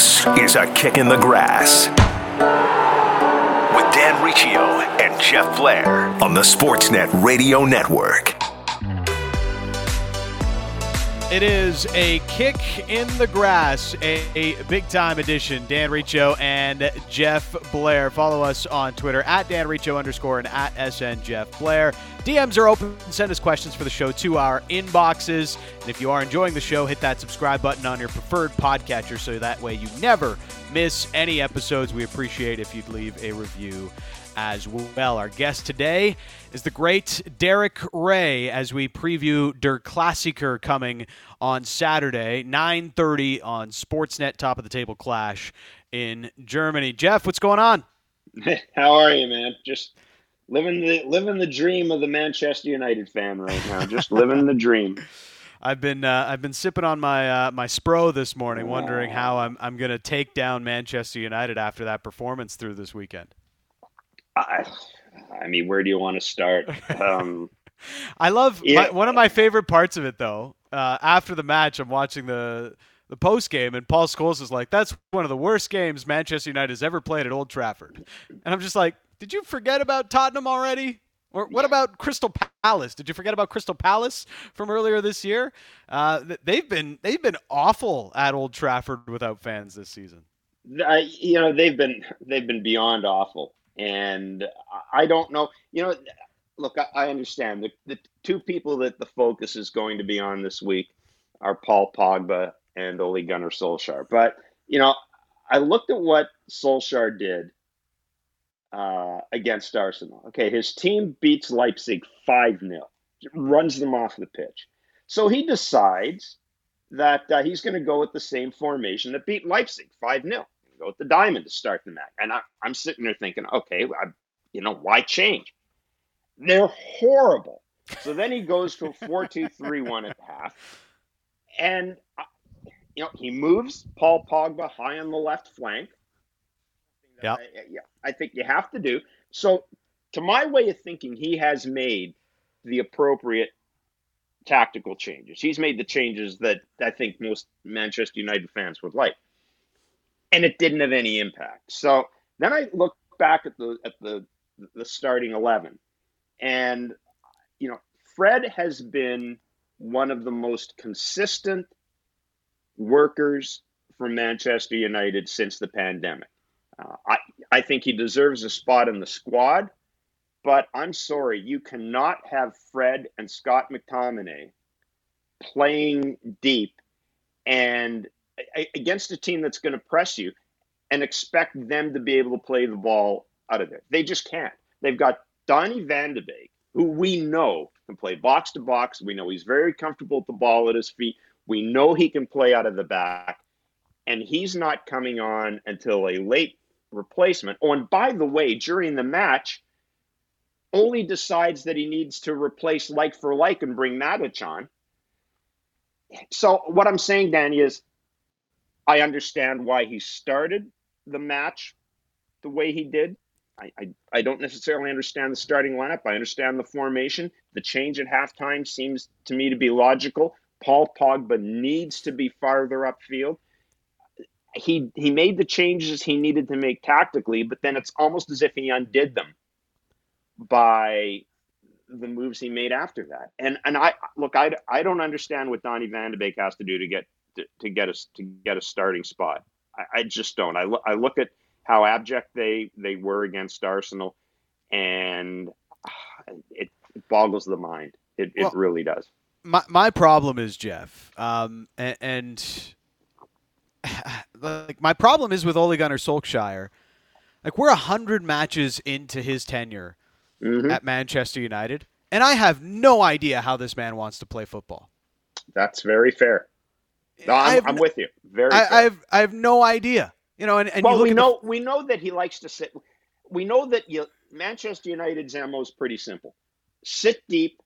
This is a kick in the grass with Dan Riccio and Jeff Blair on the Sportsnet Radio Network. It is a kick in the grass, a, a big time edition. Dan Riccio and Jeff Blair. Follow us on Twitter at Dan Riccio underscore and at SN Jeff Blair. DMs are open. Send us questions for the show to our inboxes. And if you are enjoying the show, hit that subscribe button on your preferred podcatcher so that way you never miss any episodes. We appreciate if you'd leave a review as well. Our guest today is the great Derek Ray as we preview Der Klassiker coming on Saturday, 9:30 on Sportsnet Top of the Table Clash in Germany. Jeff, what's going on? How are you, man? Just living the living the dream of the Manchester United fan right now. Just living the dream. I've been uh, I've been sipping on my uh, my Spro this morning, wondering how I'm I'm going to take down Manchester United after that performance through this weekend. I, I mean, where do you want to start? Um, I love Yeah. my, one of my favorite parts of it though. Uh, after the match, I'm watching the the post game, and Paul Scholes is like, "That's one of the worst games Manchester United has ever played at Old Trafford," and I'm just like, "Did you forget about Tottenham already?" Or what about Crystal Palace? Did you forget about Crystal Palace from earlier this year? Uh, they've been they've been awful at Old Trafford without fans this season. I, you know, they've been they've been beyond awful, and I- don't know. You know, look, I, I understand the the two people that the focus is going to be on this week are Paul Pogba and Ole Gunnar Solskjaer. But you know, I looked at what Solskjaer did uh, against Arsenal. Okay, his team beats Leipzig five 0 runs them off the pitch. So he decides that uh, he's going to go with the same formation that beat Leipzig 5 0. Go with the diamond to start the match. And I, I'm sitting there thinking, okay, I, you know, why change? They're horrible. So then he goes to a 4 2 3 1 at half. And, uh, you know, he moves Paul Pogba high on the left flank. Yep. I, yeah, I think you have to do. So, to my way of thinking, he has made the appropriate tactical changes. He's made the changes that I think most Manchester United fans would like, and it didn't have any impact. So then I look back at the at the the starting eleven, and you know Fred has been one of the most consistent workers for Manchester United since the pandemic. Uh, I I think he deserves a spot in the squad. But I'm sorry, you cannot have Fred and Scott McTominay playing deep and against a team that's going to press you and expect them to be able to play the ball out of there. They just can't. They've got Donny Van de Beek, who we know can play box to box. We know he's very comfortable with the ball at his feet. We know he can play out of the back. And he's not coming on until a late replacement. Oh, and by the way, during the match, only decides that he needs to replace like for like and bring Matic on. So what I'm saying, Danny, is I understand why he started the match the way he did. I, I, I don't necessarily understand the starting lineup. I understand the formation. The change at halftime seems to me to be logical. Paul Pogba needs to be farther upfield. He he made the changes he needed to make tactically, but then it's almost as if he undid them by the moves he made after that. And and I look, I, I don't understand what Donny Van de Beek has to do to get to, to get us to get a starting spot. I, I just don't. I look I look at how abject they they were against Arsenal, and ah, it, it boggles the mind. It, it really does. my my problem is Jeff, um, and, and like my problem is with Ole Gunnar Solskjaer. Like we're a hundred matches into his tenure Mhm. at Manchester United, and I have no idea how this man wants to play football. That's very fair. No, I'm, I'm with you. Very. I. I have I have no idea. You know, and, and you well, look we at the- know we know that he likes to sit. We know that you, Manchester United's MO is pretty simple: sit deep,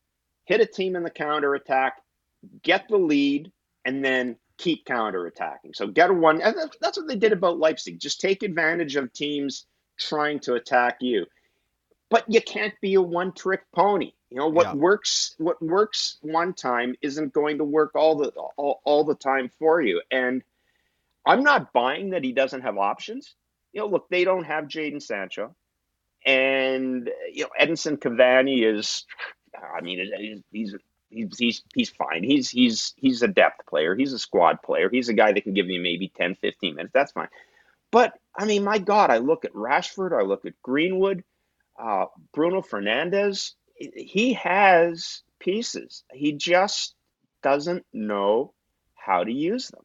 hit a team in the counter attack, get the lead, and then keep counter attacking. So get a one. That's what they did about Leipzig. Just take advantage of teams trying to attack you. But you can't be a one-trick pony. You know what Yeah. works. What works one time isn't going to work all the all, all the time for you. And I'm not buying that he doesn't have options. You know, look, they don't have Jadon Sancho, and you know Edinson Cavani is. I mean, he's he's he's he's fine. He's he's he's a depth player. He's a squad player. He's a guy that can give you maybe 10, 15 minutes. That's fine. But I mean, my God, I look at Rashford. I look at Greenwood, uh, Bruno Fernandes, He has pieces. He just doesn't know how to use them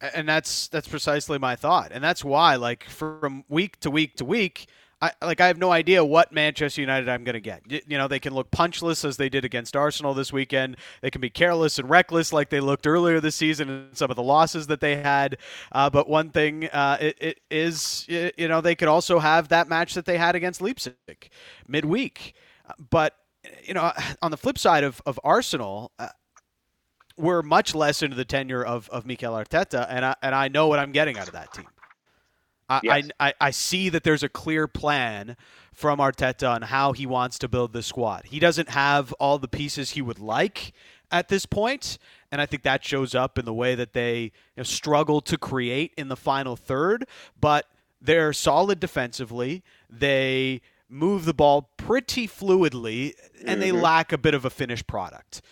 and that's that's precisely my thought and that's why like from week to week to week I, like I have no idea what Manchester United I'm going to get. You know, they can look punchless as they did against Arsenal this weekend. They can be careless and reckless like they looked earlier this season in some of the losses that they had. Uh, but one thing uh, it, it is, you know, they could also have that match that they had against Leipzig midweek. But you know, on the flip side of of Arsenal. Uh, we're much less into the tenure of, of Mikel Arteta, and I, and I know what I'm getting out of that team. I, yes. I, I see that there's a clear plan from Arteta on how he wants to build the squad. He doesn't have all the pieces he would like at this point, and I think that shows up in the way that they you know, struggle to create in the final third. But they're solid defensively. They move the ball pretty fluidly, and mm-hmm. they lack a bit of a finished product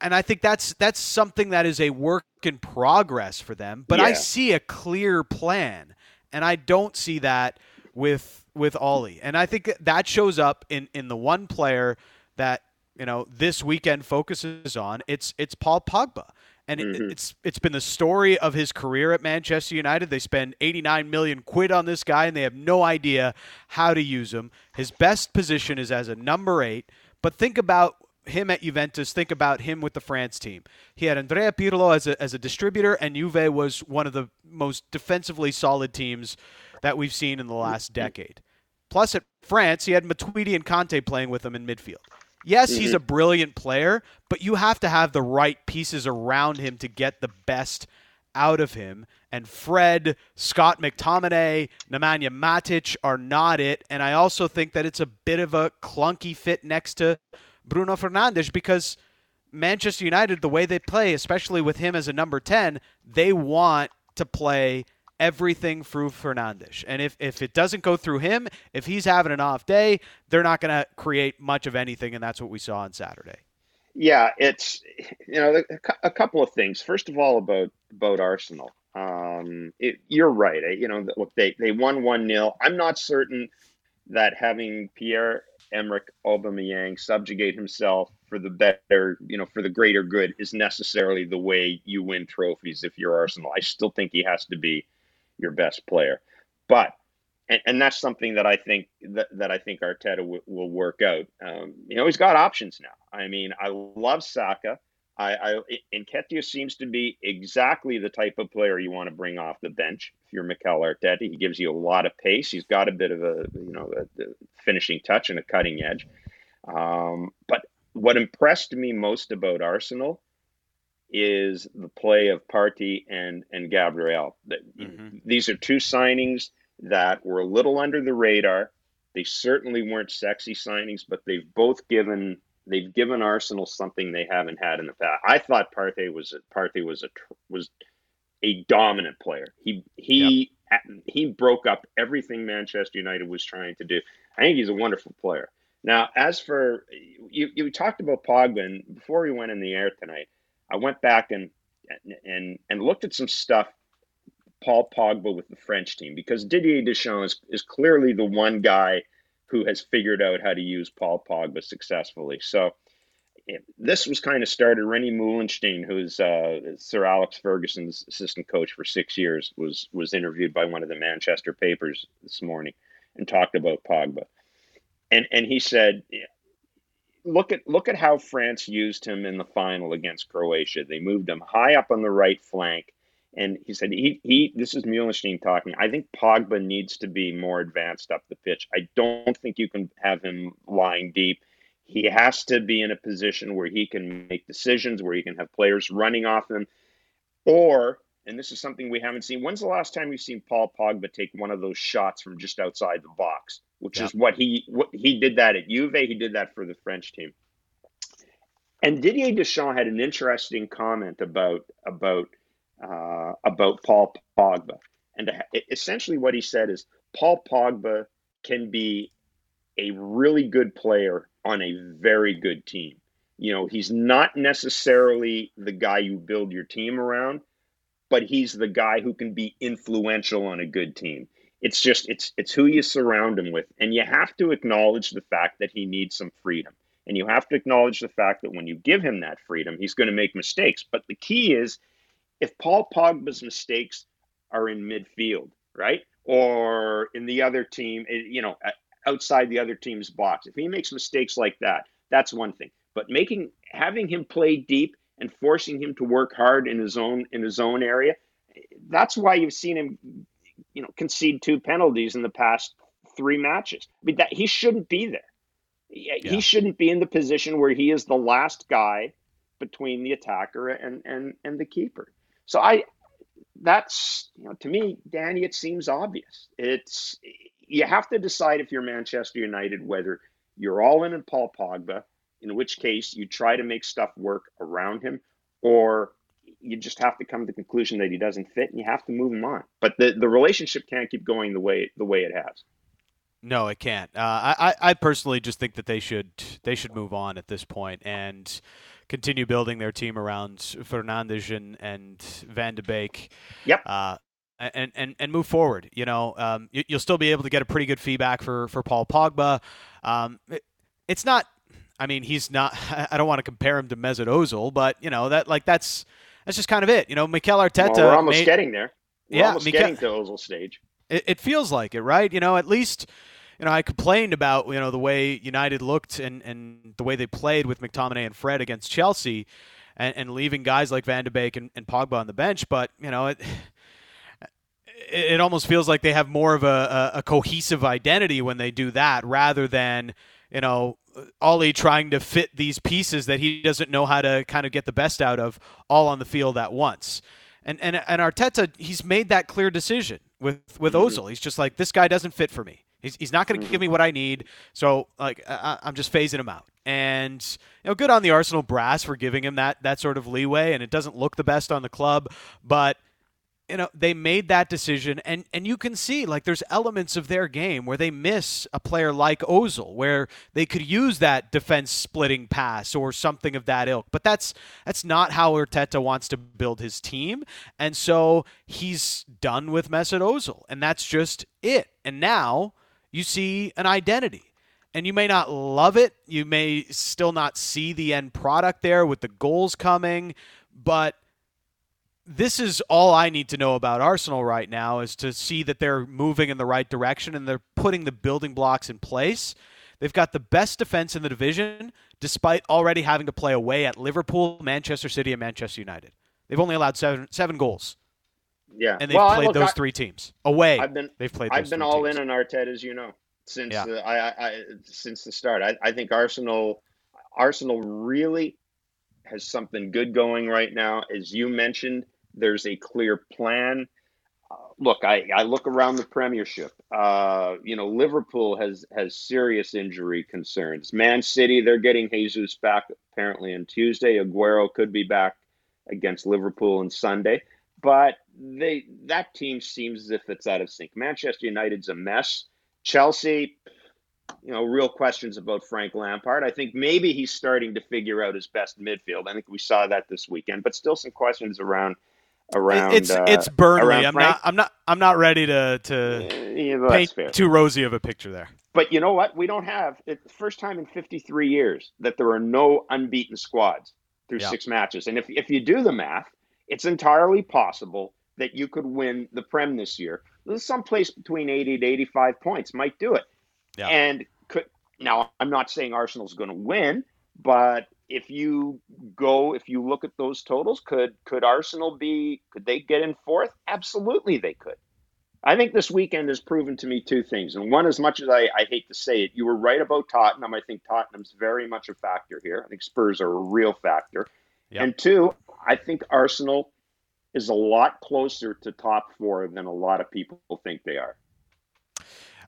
and I think that's that's something that is a work in progress for them. But yeah. I see a clear plan, and I don't see that with with Ollie. And I think that shows up in in the one player that you know this weekend focuses on. It's it's Paul Pogba. And mm-hmm. it's it's been the story of his career at Manchester United. They spend 89 million quid on this guy, and they have no idea how to use him. His best position is as a number eight. But think about him at Juventus, think about him with the France team. He had Andrea Pirlo as a, as a distributor, and Juve was one of the most defensively solid teams that we've seen in the last mm-hmm. decade. Plus, at France, he had Matuidi and Kanté playing with him in midfield. Yes, he's mm-hmm. a brilliant player, but you have to have the right pieces around him to get the best out of him. And Fred, Scott McTominay, Nemanja Matic are not it. And I also think that it's a bit of a clunky fit next to Bruno Fernandes because Manchester United, the way they play, especially with him as a number 10, they want to play everything through Fernandes. And if, if it doesn't go through him, if he's having an off day, they're not going to create much of anything. And that's what we saw on Saturday. Yeah, it's, you know, a couple of things. First of all, about, about Arsenal. Um, it, you're right. You know, look, they, they won 1 0. I'm not certain that having Pierre Emerick Aubameyang subjugate himself for the better, you know, for the greater good is necessarily the way you win trophies if you're Arsenal. I still think he has to be your best player, but and, and that's something that I think that, that I think Arteta w- will work out. Um, you know, he's got options now. I mean, I love Saka. I, I Nketiah seems to be exactly the type of player you want to bring off the bench. If you're Mikel Arteta, he gives you a lot of pace. He's got a bit of a you know a, a finishing touch and a cutting edge. Um, but what impressed me most about Arsenal is the play of Partey and and Gabriel. Mm-hmm. These are two signings that were a little under the radar. They certainly weren't sexy signings, but they've both given they've given Arsenal something they haven't had in the past. I thought Partey was a, Partey was a was a dominant player. He he yep. he broke up everything Manchester United was trying to do. I think he's a wonderful player. Now, as for you, you talked about Pogba, and before we went in the air tonight, I went back and and and looked at some stuff. Paul Pogba with the French team because Didier Deschamps is, is clearly the one guy who has figured out how to use Paul Pogba successfully. So this was kind of started. René Meulensteen, who's uh, Sir Alex Ferguson's assistant coach for six years, was was interviewed by one of the Manchester papers this morning and talked about Pogba, and and he said. Look at look at how France used him in the final against Croatia. They moved him high up on the right flank and he said he, he this is Meulensteen talking. I think Pogba needs to be more advanced up the pitch. I don't think you can have him lying deep. He has to be in a position where he can make decisions, where he can have players running off him. Or, and this is something we haven't seen, when's the last time we've seen Paul Pogba take one of those shots from just outside the box? Which yeah. is what he what he did that at Juve, he did that for the French team. And Didier Deschamps had an interesting comment about about uh, about Paul Pogba. And essentially, what he said is Paul Pogba can be a really good player on a very good team. You know, he's not necessarily the guy you build your team around, but he's the guy who can be influential on a good team. It's just it's it's who you surround him with, and you have to acknowledge the fact that he needs some freedom, and you have to acknowledge the fact that when you give him that freedom, he's going to make mistakes. But the key is, if Paul Pogba's mistakes are in midfield, right, or in the other team, eh, you know, outside the other team's box, if he makes mistakes like that, that's one thing. But making having him play deep and forcing him to work hard in his own in his own area, that's why you've seen him you know concede two penalties in the past three matches. I mean that he shouldn't be there. Yeah. He shouldn't be in the position where he is the last guy between the attacker and and and the keeper. So I that's you know to me, Danny, it seems obvious. It's you have to decide if you're Manchester United whether you're all in on Paul Pogba, in which case you try to make stuff work around him, or you just have to come to the conclusion that he doesn't fit, and you have to move him on. But the the relationship can't keep going the way the way it has. No, it can't. Uh, I I personally just think that they should they should move on at this point and continue building their team around Fernandes and, and Van de Beek. Yep. Uh, and, and, and move forward. You know, um, you, will still be able to get a pretty good feedback for, for Paul Pogba. Um, it, it's not. I mean, he's not. I don't want to compare him to Mesut Ozil, but you know that like that's that's just kind of it. You know, Mikel Arteta. Well, we're almost made, getting there. We're yeah, almost Mikel, getting to Ozil stage. It, it, feels like it, right? You know, at least. You know, I complained about you know the way United looked and, and the way they played with McTominay and Fred against Chelsea, and, and leaving guys like Van de Beek and, and Pogba on the bench. But you know, it it almost feels like they have more of a, a, a cohesive identity when they do that rather than you know Ollie trying to fit these pieces that he doesn't know how to kind of get the best out of all on the field at once. And and and Arteta, he's made that clear decision with with mm-hmm. Ozil. He's just like this guy doesn't fit for me. He's, he's not going to mm-hmm. give me what I need. So like I, I'm just phasing him out. And you know, good on the Arsenal brass for giving him that that sort of leeway. And it doesn't look the best on the club, but you know they made that decision and and you can see like there's elements of their game where they miss a player like Ozil where they could use that defense splitting pass or something of that ilk but that's that's not how Arteta wants to build his team and so he's done with Mesut Ozil and that's just it and now you see an identity and you may not love it you may still not see the end product there with the goals coming but this is all I need to know about Arsenal right now is to see that they're moving in the right direction and they're putting the building blocks in place. They've got the best defense in the division, despite already having to play away at Liverpool, Manchester City, and Manchester United. They've only allowed seven seven goals. Yeah, and they've well, played look, those I, three teams away. I've been they've played. I've been all teams. in on Arteta, as you know, since yeah. uh, I, I, since the start. I, I think Arsenal Arsenal really has something good going right now, as you mentioned there's a clear plan. Uh, look, I, I look around the Premiership. Uh, you know, Liverpool has has serious injury concerns. Man City, they're getting Jesus back apparently on Tuesday. Aguero could be back against Liverpool on Sunday, but they that team seems as if it's out of sync. Manchester United's a mess. Chelsea, you know, real questions about Frank Lampard. I think maybe he's starting to figure out his best midfield. I think we saw that this weekend, but still some questions around around. It's uh, it's Burnley. I'm Frank. not. I'm not. I'm not ready to to yeah, paint fair. too rosy of a picture there. But you know what? We don't have it's the first time in 53 years that there are no unbeaten squads through yeah. six matches. And if if you do the math, it's entirely possible that you could win the Prem this year. There's someplace between 80 to 85 points might do it. Yeah. And could now I'm not saying Arsenal's going to win, but if you go if you look at those totals could could arsenal be could they get in fourth absolutely they could i think this weekend has proven to me two things and one as much as i, I hate to say it you were right about tottenham i think tottenham's very much a factor here i think spurs are a real factor yep. and two i think arsenal is a lot closer to top four than a lot of people think they are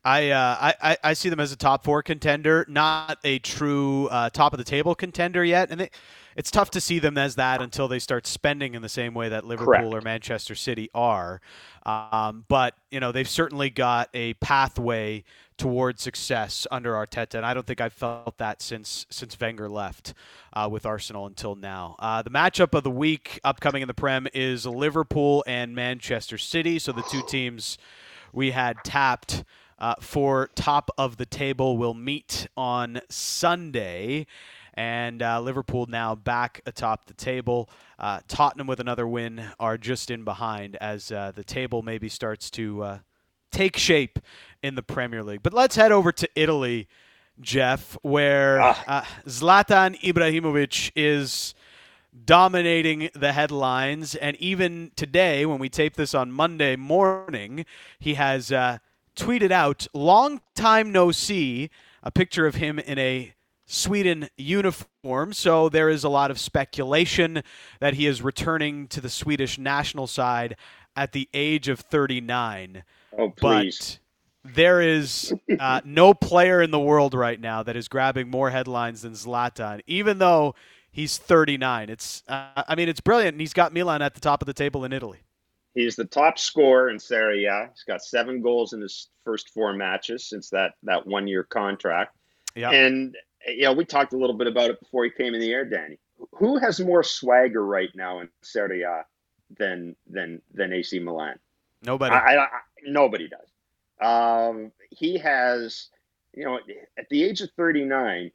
I, uh, I I see them as a top four contender, not a true uh, top of the table contender yet, and they, it's tough to see them as that until they start spending in the same way that Liverpool Correct. or Manchester City are. Um, but you know they've certainly got a pathway towards success under Arteta, and I don't think I've felt that since since Wenger left uh, with Arsenal until now. Uh, the matchup of the week upcoming in the Prem is Liverpool and Manchester City. So the two teams we had tapped uh, for top of the table will meet on Sunday. And uh, Liverpool now back atop the table. Uh, Tottenham with another win are just in behind as uh, the table maybe starts to uh, take shape in the Premier League. But let's head over to Italy, Jeff, where Ah. uh, Zlatan Ibrahimovic is dominating the headlines. And even today, when we tape this on Monday morning, he has uh, tweeted out, long time no see, a picture of him in a Sweden uniform. So there is a lot of speculation that he is returning to the Swedish national side at the age of 39. Oh, please. But there is uh, no player in the world right now that is grabbing more headlines than Zlatan, even though he's 39. It's, uh, I mean, it's brilliant. And he's got Milan at the top of the table in Italy. He's the top scorer in Serie A. He's got seven goals in his first four matches since that, that one year contract. Yeah. And, you know, we talked a little bit about it before he came in the air, Danny. Who has more swagger right now in Serie A than, than, than AC Milan? Nobody. I, I, I, nobody does. Um, he has, you know, at the age of 39,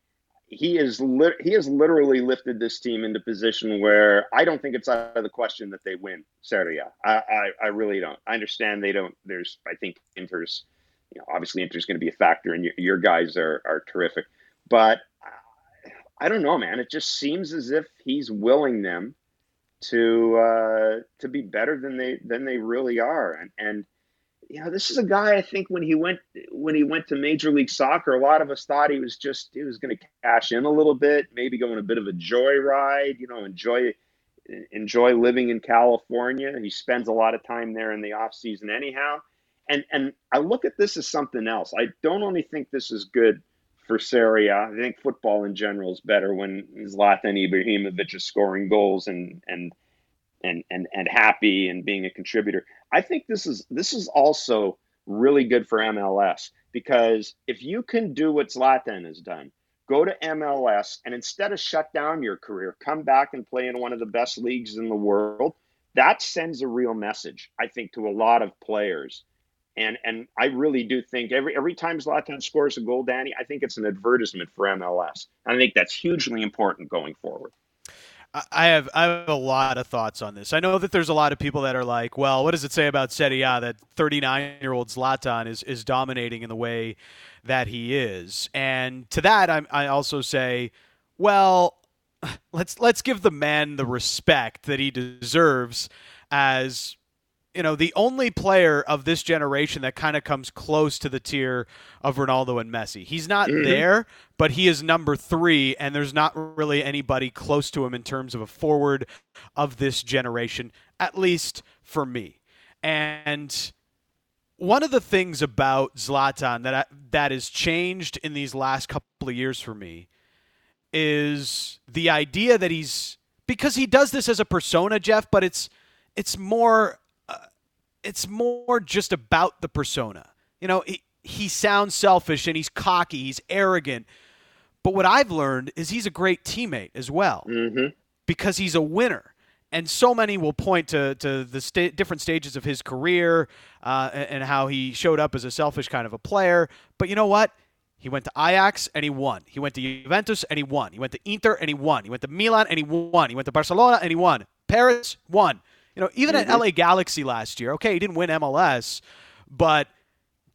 he is he has literally lifted this team into position where I don't think it's out of the question that they win Serie A. I, I, I really don't. I understand they don't. There's I think Inter's, you know, obviously Inter's going to be a factor, and your, your guys are are terrific, but I don't know, man. It just seems as if he's willing them to uh, to be better than they than they really are, and and you know this is a guy I think when he went when he went to Major League Soccer, a lot of us thought he was just he was going to cash in a little bit, maybe go on a bit of a joyride, you know, enjoy enjoy living in California. He spends a lot of time there in the off season anyhow, and and I look at this as something else. I don't only think this is good for Serie I think football in general is better when Zlatan Ibrahimovic is scoring goals and and and and and happy and being a contributor. I think this is this is also really good for MLS because if you can do what Zlatan has done, go to MLS and instead of shut down your career, come back and play in one of the best leagues in the world. That sends a real message, I think, to a lot of players. And and I really do think every every time Zlatan scores a goal, Danny, I think it's an advertisement for MLS. and I think that's hugely important going forward. I have I have a lot of thoughts on this. I know that there's a lot of people that are like, well, what does it say about Serie A that 39 year old Zlatan is is dominating in the way that he is? And to that, I I also say, well, let's let's give the man the respect that he deserves as you know, the only player of this generation that kind of comes close to the tier of Ronaldo and Messi. He's not mm-hmm. there, but he is number three, and there's not really anybody close to him in terms of a forward of this generation, at least for me. And one of the things about Zlatan that I, that has changed in these last couple of years for me is the idea that he's because he does this as a persona, Jeff, but it's it's more it's more just about the persona. You know, he, he sounds selfish and he's cocky, he's arrogant. But what I've learned is he's a great teammate as well mm-hmm. because he's a winner. And so many will point to, to the sta- different stages of his career uh, and, and how he showed up as a selfish kind of a player. But you know what? He went to Ajax and he won. He went to Juventus and he won. He went to Inter and he won. He went to Milan and he won. He went to Barcelona and he won. Paris won. You know, even mm-hmm. at LA Galaxy last year, okay, he didn't win MLS, but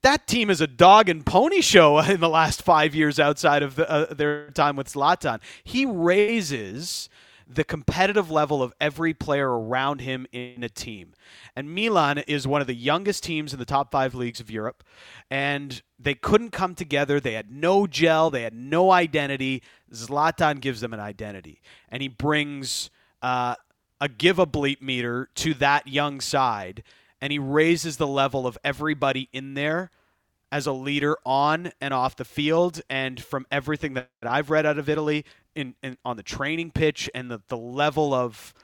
that team is a dog and pony show in the last five years outside of the, uh, their time with Zlatan. He raises the competitive level of every player around him in a team. And Milan is one of the youngest teams in the top five leagues of Europe, and they couldn't come together. They had no gel, they had no identity. Zlatan gives them an identity, and he brings. Uh, a give a bleep meter to that young side and he raises the level of everybody in there as a leader on and off the field. And from everything that I've read out of Italy in, in on the training pitch and the, the level of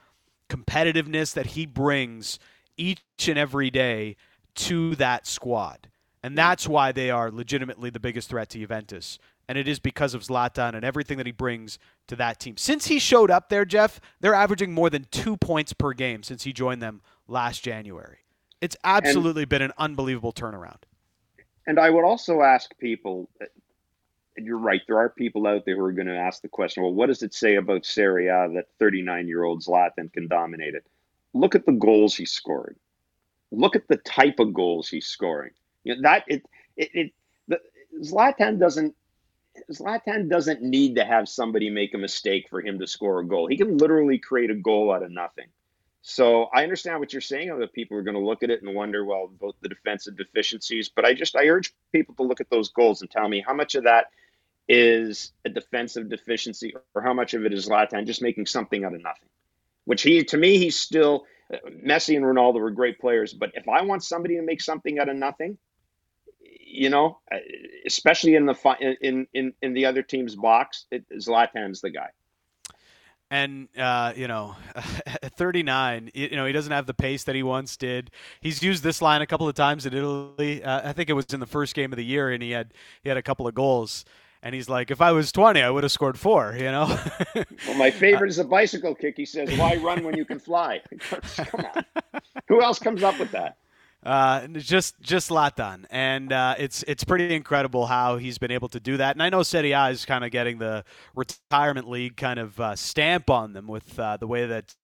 competitiveness that he brings each and every day to that squad. And that's why they are legitimately the biggest threat to Juventus. And it is because of Zlatan and everything that he brings to that team. Since he showed up there, Jeff, they're averaging more than two points per game since he joined them last January. It's absolutely and, been an unbelievable turnaround. And I would also ask people, uh, and you're right, there are people out there who are going to ask the question, well, what does it say about Serie A that 39 year old Zlatan can dominate it? Look at the goals he's scoring. Look at the type of goals he's scoring. You know, that it, it, it the, Zlatan doesn't Zlatan doesn't need to have somebody make a mistake for him to score a goal. He can literally create a goal out of nothing. So I understand what you're saying. Other people are going to look at it and wonder, well, both the defensive deficiencies. But I just I urge people to look at those goals and tell me how much of that is a defensive deficiency or how much of it is Zlatan just making something out of nothing. Which he to me he's still Messi and Ronaldo were great players, but if I want somebody to make something out of nothing, you know, especially in the in in in the other team's box, it, Zlatan's the guy and uh, you know, at 39, you know, he doesn't have the pace that he once did. He's used this line a couple of times in Italy. Uh, I think it was in the first game of the year, and he had he had a couple of goals. And he's like, if I was 20, I would have scored four. You know. well, my favorite is a bicycle kick. He says, "Why run when you can fly?" Come on. Who else comes up with that? Uh, just just Zlatan, and uh, it's it's pretty incredible how he's been able to do that. And I know Serie A is kind of getting the retirement league kind of uh, stamp on them with uh, the way that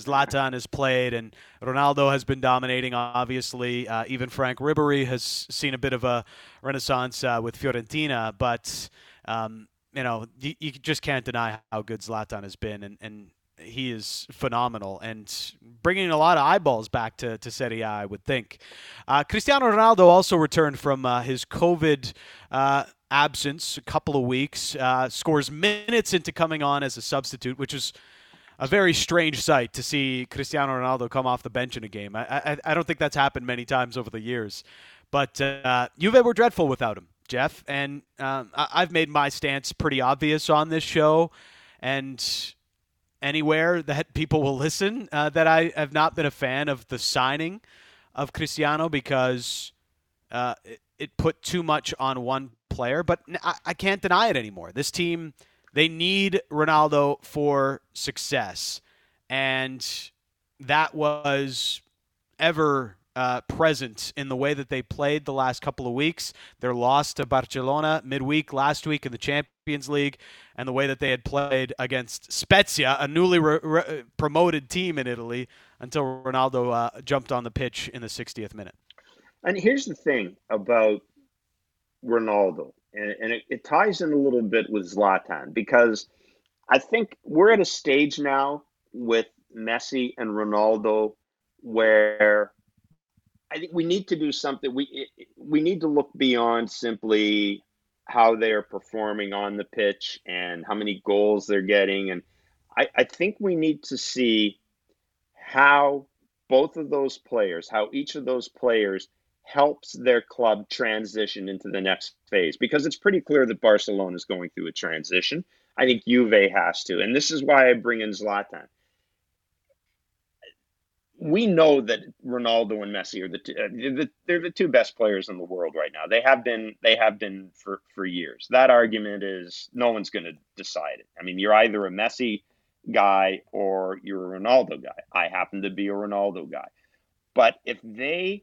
Zlatan has played, and Ronaldo has been dominating. Obviously, uh, even Frank Ribéry has seen a bit of a renaissance uh, with Fiorentina, but. Um, you know, you, you, just can't deny how good Zlatan has been, and, and he is phenomenal and bringing a lot of eyeballs back to, to Serie A, I would think. Uh, Cristiano Ronaldo also returned from uh, his COVID uh, absence, a couple of weeks, uh, scores minutes into coming on as a substitute, which is a very strange sight to see Cristiano Ronaldo come off the bench in a game. I, I, I don't think that's happened many times over the years. But uh, Juve were dreadful without him, Jeff. And um, I, I've made my stance pretty obvious on this show. And anywhere that people will listen uh, that I have not been a fan of the signing of Cristiano because uh, it, it, put too much on one player. But I, I can't deny it anymore. This team, they need Ronaldo for success. And that was ever uh, present in the way that they played the last couple of weeks. Their loss to Barcelona midweek last week in the Champions League, and the way that they had played against Spezia, a newly re- re- promoted team in Italy, until Ronaldo uh, jumped on the pitch in the 60th minute. And here's the thing about Ronaldo, and, and it, it ties in a little bit with Zlatan because I think we're at a stage now with Messi and Ronaldo where I think we need to do something. We we need to look beyond simply how they are performing on the pitch and how many goals they're getting, and I, I think we need to see how both of those players, how each of those players helps their club transition into the next phase because it's pretty clear that Barcelona is going through a transition. I think Juve has to, and this is why I bring in Zlatan we know that Ronaldo and Messi are the, two, uh, the, they're the two best players in the world right now. They have been they have been for for years. That argument is no one's going to decide it. I mean, you're either a Messi guy or you're a Ronaldo guy. I happen to be a Ronaldo guy. But if they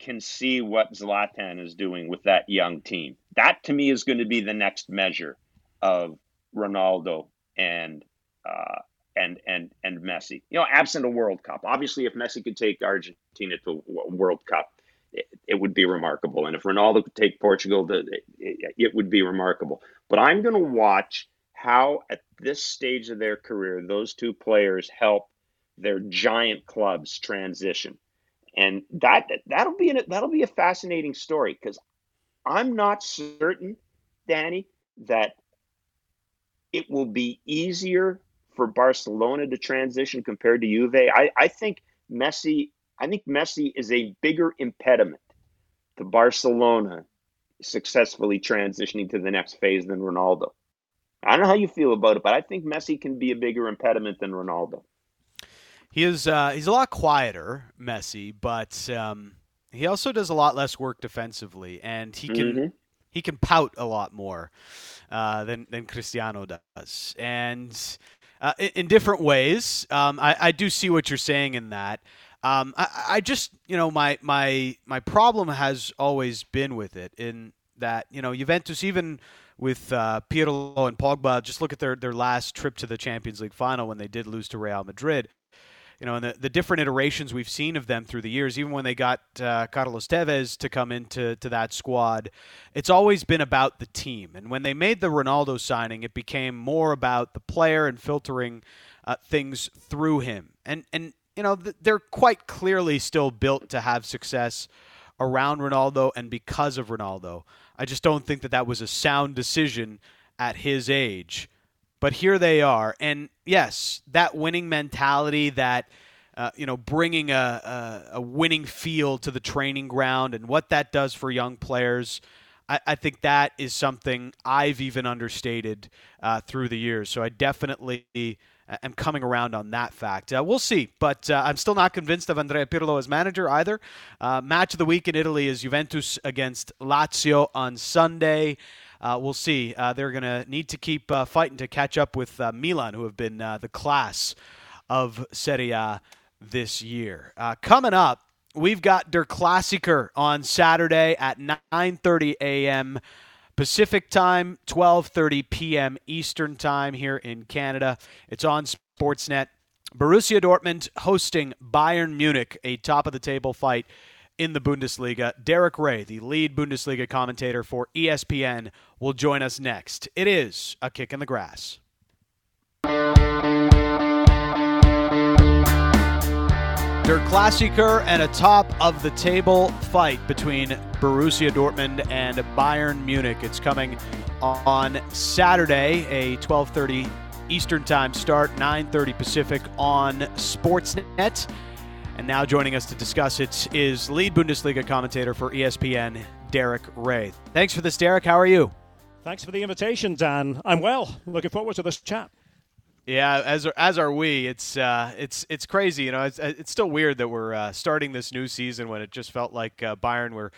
can see what Zlatan is doing with that young team, that to me is going to be the next measure of Ronaldo and uh, and and and Messi. You know, absent a World Cup. Obviously, if Messi could take Argentina to a World Cup, it, it would be remarkable. And if Ronaldo could take Portugal, to, it, it would be remarkable. But I'm going to watch how, at this stage of their career, those two players help their giant clubs transition, and that that'll be an, that'll be a fascinating story because I'm not certain, Danny, that it will be easier for Barcelona to transition compared to Juve. I, I think Messi, I think Messi is a bigger impediment to Barcelona successfully transitioning to the next phase than Ronaldo. I don't know how you feel about it, but I think Messi can be a bigger impediment than Ronaldo. He is uh, he's a lot quieter, Messi, but um, he also does a lot less work defensively, and he can mm-hmm. he can pout a lot more uh, than than Cristiano does, and uh, in, in, different ways. Um, I, I, do see what you're saying in that. Um, I, I, just you know my my my problem has always been with it in that you know Juventus even with uh, Pirlo and Pogba. Just look at their their last trip to the Champions League final when they did lose to Real Madrid you know, and the, the different iterations we've seen of them through the years, even when they got uh, Carlos Tevez to come into to that squad, it's always been about the team. And when they made the Ronaldo signing, it became more about the player and filtering uh, things through him. And and you know, they're quite clearly still built to have success around Ronaldo and because of Ronaldo. I just don't think that that was a sound decision at his age but here they are. And yes, that winning mentality, that uh, you know, bringing a, a, a, winning feel to the training ground, and what that does for young players. I, think that is something I've even understated uh, through the years. So I definitely uh, am coming around on that fact. Uh, we'll see, but uh, I'm still not convinced of Andrea Pirlo as manager either. Uh, match of the week in Italy is Juventus against Lazio on Sunday uh, we'll see. Uh, they're going to need to keep uh, fighting to catch up with uh, Milan, who have been uh, the class of Serie A this year. Coming up, we've got Der Klassiker on Saturday at 9:30 a.m. Pacific time, 12:30 p.m. Eastern time here in Canada. It's on Sportsnet. Borussia Dortmund hosting Bayern Munich, a top of the table fight in the Bundesliga. Derek Ray, the lead Bundesliga commentator for ESPN, will join us next. It is a kick in the grass. Der Klassiker and a top of the table fight between Borussia Dortmund and Bayern Munich. It's coming on Saturday, a 12:30 Eastern Time start, 9:30 Pacific on Sportsnet. And now joining us to discuss it is lead Bundesliga commentator for ESPN, Derek Ray. Thanks for this, Derek. How are you? Thanks for the invitation, Dan. I'm well. Looking forward to this chat. Yeah, as as are we. It's uh, it's it's crazy. You know, it's it's still weird that we're uh, starting this new season when it just felt like uh, Bayern were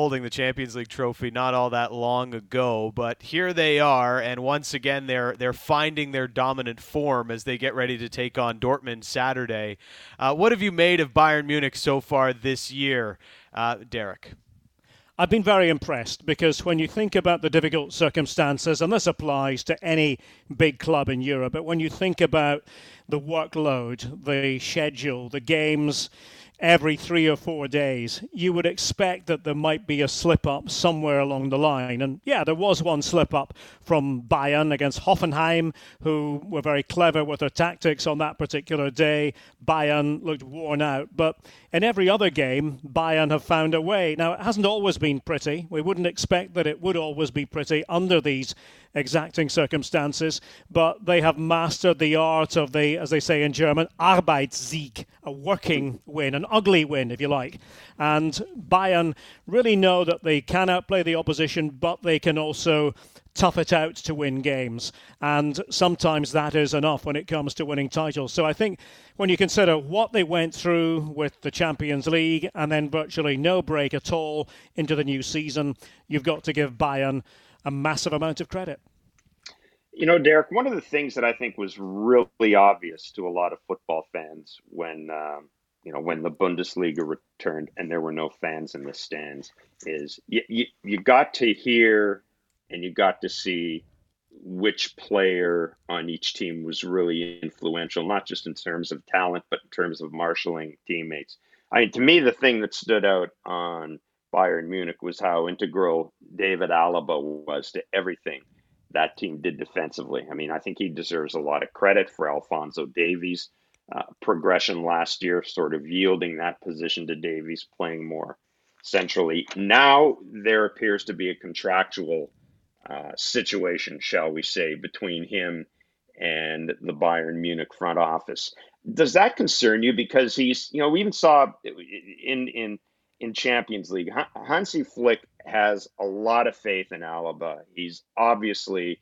holding the Champions League trophy not all that long ago, but here they are, and once again they're they're finding their dominant form as they get ready to take on Dortmund Saturday. Uh, what have you made of Bayern Munich so far this year, uh, Derek? I've been very impressed because when you think about the difficult circumstances, and this applies to any big club in Europe, but when you think about the workload, the schedule, the games, every three or four days, you would expect that there might be a slip up somewhere along the line. And yeah, there was one slip up from Bayern against Hoffenheim, who were very clever with their tactics on that particular day. Bayern looked worn out. But in every other game, Bayern have found a way. Now, it hasn't always been pretty. We wouldn't expect that it would always be pretty under these exacting circumstances, but they have mastered the art of the, as they say in German, Arbeitssieg, a working win, an ugly win, if you like. And Bayern really know that they can outplay the opposition, but they can also tough it out to win games. And sometimes that is enough when it comes to winning titles. So I think when you consider what they went through with the Champions League and then virtually no break at all into the new season, you've got to give Bayern a massive amount of credit. You know, Derek, one of the things that I think was really obvious to a lot of football fans when, um, you know, when the Bundesliga returned and there were no fans in the stands is you, you, you got to hear and you got to see which player on each team was really influential, not just in terms of talent, but in terms of marshaling teammates. I mean, to me, the thing that stood out on Bayern Munich was how integral David Alaba was to everything that team did defensively. I mean, I think he deserves a lot of credit for Alphonso Davies' uh, progression last year, sort of yielding that position to Davies, playing more centrally. Now there appears to be a contractual uh, situation, shall we say, between him and the Bayern Munich front office. Does that concern you? Because he's, you know, we even saw in in in Champions League, Hansi Flick has a lot of faith in Alaba. He's obviously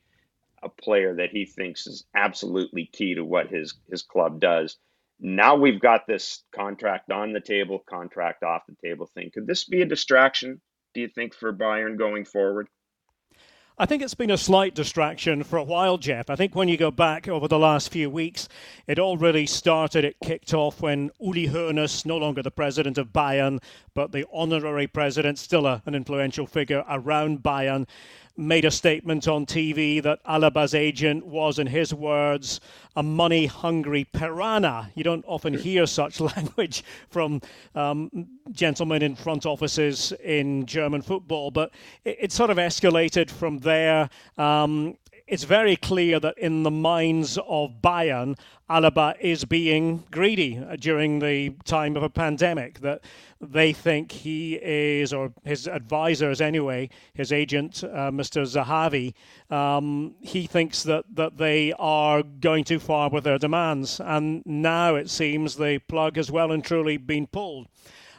a player that he thinks is absolutely key to what his his club does. Now we've got this contract on the table, contract off the table thing. Could this be a distraction, do you think, for Bayern going forward? I think it's been a slight distraction for a while, Jeff. I think when you go back over the last few weeks, it all really started, it kicked off when Uli Hoeneß, no longer the president of Bayern, but the honorary president, still a, an influential figure around Bayern, made a statement on TV that Alaba's agent was, in his words, a money hungry piranha. You don't often hear such language from um, gentlemen in front offices in German football, but it, it sort of escalated from there. Um, it's very clear that in the minds of Bayern, Alaba is being greedy during the time of a pandemic. That they think he is, or his advisors anyway, his agent, uh, Mr. Zahavi, um, he thinks that, that they are going too far with their demands. And now it seems the plug has well and truly been pulled.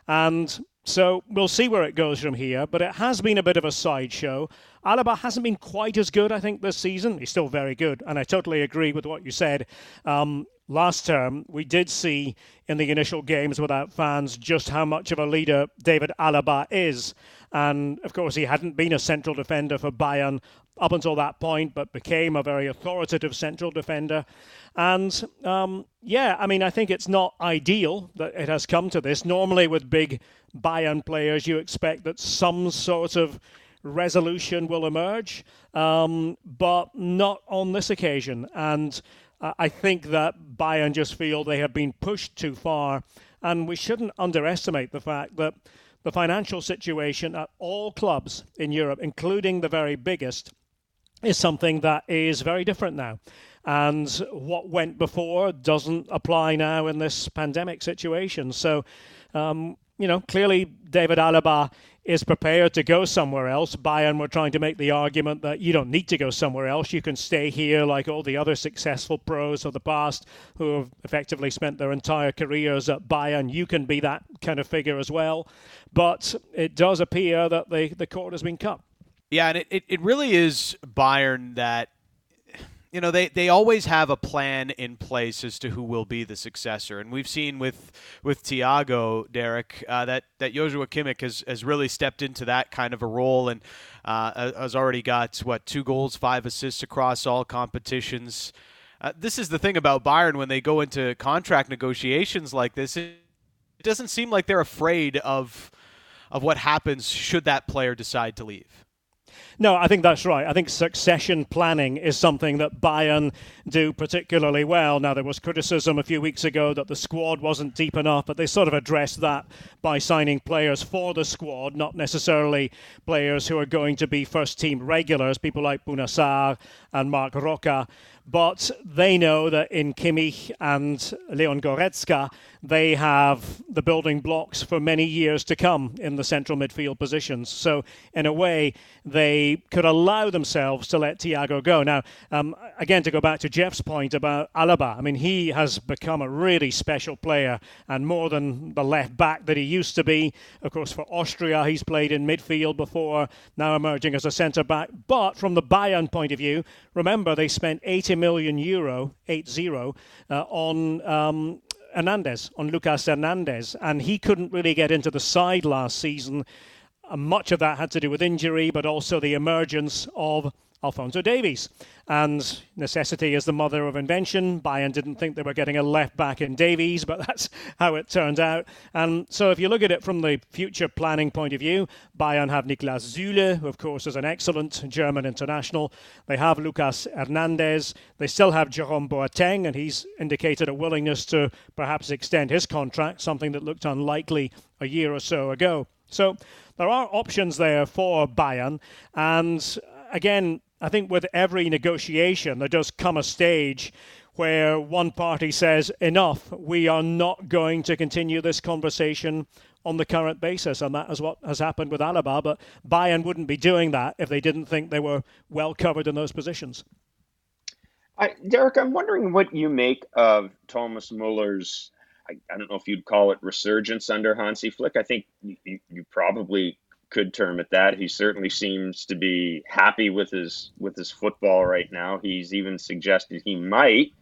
And so we'll see where it goes from here, but it has been a bit of a sideshow. Alaba hasn't been quite as good, I think, this season. He's still very good, and I totally agree with what you said. Um, last term, we did see in the initial games without fans just how much of a leader David Alaba is. And of course, he hadn't been a central defender for Bayern up until that point, but became a very authoritative central defender. And um, yeah, I mean, I think it's not ideal that it has come to this. Normally, with big Bayern players, you expect that some sort of resolution will emerge, um, but not on this occasion. And I think that Bayern just feel they have been pushed too far, and we shouldn't underestimate the fact that the financial situation at all clubs in Europe, including the very biggest, is something that is very different now. And what went before doesn't apply now in this pandemic situation. So, um, you know, clearly David Alaba is prepared to go somewhere else. Bayern were trying to make the argument that you don't need to go somewhere else. You can stay here like all the other successful pros of the past who have effectively spent their entire careers at Bayern. You can be that kind of figure as well. But it does appear that the, the cord has been cut. Yeah, and it, it really is Bayern that you know they, they always have a plan in place as to who will be the successor, and we've seen with with Thiago Derek uh, that that Joshua Kimmich has, has really stepped into that kind of a role and uh, has already got what two goals, five assists across all competitions. Uh, this is the thing about Bayern when they go into contract negotiations like this. It, it doesn't seem like they're afraid of of what happens should that player decide to leave. No, I think that's right. I think succession planning is something that Bayern do particularly well. Now, there was criticism a few weeks ago that the squad wasn't deep enough, but they sort of addressed that by signing players for the squad, not necessarily players who are going to be first team regulars, people like Bouna Sarr and Marc Roca. But they know that in Kimmich and Leon Goretzka, they have the building blocks for many years to come in the central midfield positions. So, in a way, they could allow themselves to let Thiago go. Now, um, again, to go back to Jeff's point about Alaba, I mean, he has become a really special player and more than the left back that he used to be. Of course, for Austria, he's played in midfield before, now emerging as a centre back. But from the Bayern point of view, remember they spent 80 million euro, 8 uh, on. Um, Hernandez, on Lucas Hernandez, and he couldn't really get into the side last season. Uh, much of that had to do with injury, but also the emergence of Alphonso Davies. And necessity is the mother of invention. Bayern didn't think they were getting a left back in Davies, but that's how it turned out. And so if you look at it from the future planning point of view, Bayern have Niklas Süle, who of course is an excellent German international. They have Lucas Hernandez. They still have Jerome Boateng, and he's indicated a willingness to perhaps extend his contract, something that looked unlikely a year or so ago. So there are options there for Bayern. And uh, again, I think with every negotiation, there does come a stage where one party says, enough, we are not going to continue this conversation on the current basis. And that is what has happened with Alaba. But Bayern wouldn't be doing that if they didn't think they were well covered in those positions. I, Derek, I'm wondering what you make of Thomas Muller's, I, don't know if you'd call it resurgence under Hansi Flick. I think you, you probably could term it that. He certainly seems to be happy with his with his football right now. He's even suggested he might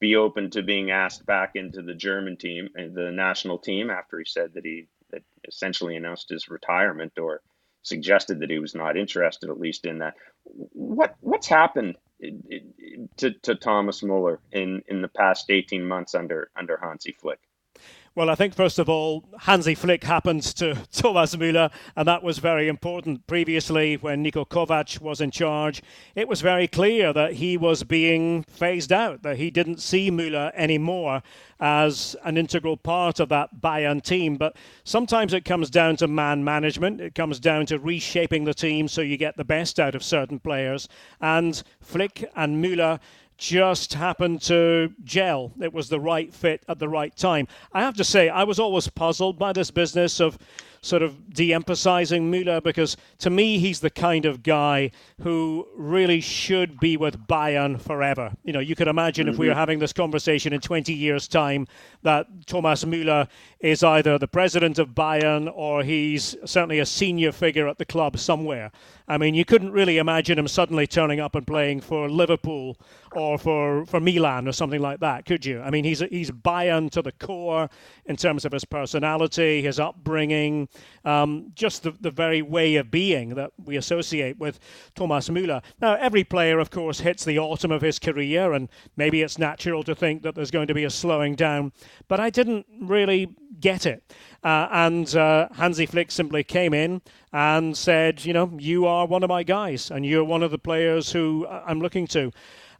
be open to being asked back into the German team, uh, the national team, after he said that he that essentially announced his retirement or suggested that he was not interested, at least in that. What what's happened to, to Thomas Muller in, in the past eighteen months under under Hansi Flick? Well, I think first of all, Hansi Flick happened to Thomas Müller, and that was very important. Previously, when Niko Kovac was in charge, it was very clear that he was being phased out, that he didn't see Müller anymore as an integral part of that Bayern team. But sometimes it comes down to man management, it comes down to reshaping the team so you get the best out of certain players. And Flick and Müller just happened to gel. It was the right fit at the right time. I have to say, I was always puzzled by this business of sort of de emphasizing Müller because to me, he's the kind of guy who really should be with Bayern forever. You know, you could imagine mm-hmm. if we were mm-hmm. having this conversation in 20 years' time that Thomas Müller is either the president of Bayern or he's certainly a senior figure at the club somewhere. I mean, you couldn't really imagine him suddenly turning up and playing for Liverpool or for, for Milan or something like that, could you? I mean, he's he's Bayern to the core in terms of his personality, his upbringing, um, just the, the very way of being that we associate with Thomas Müller. Now, every player, of course, hits the autumn of his career, and maybe it's natural to think that there's going to be a slowing down, but I didn't really get it. Uh, and uh, Hansi Flick simply came in and said, you know, you are one of my guys, and you're one of the players who I'm looking to.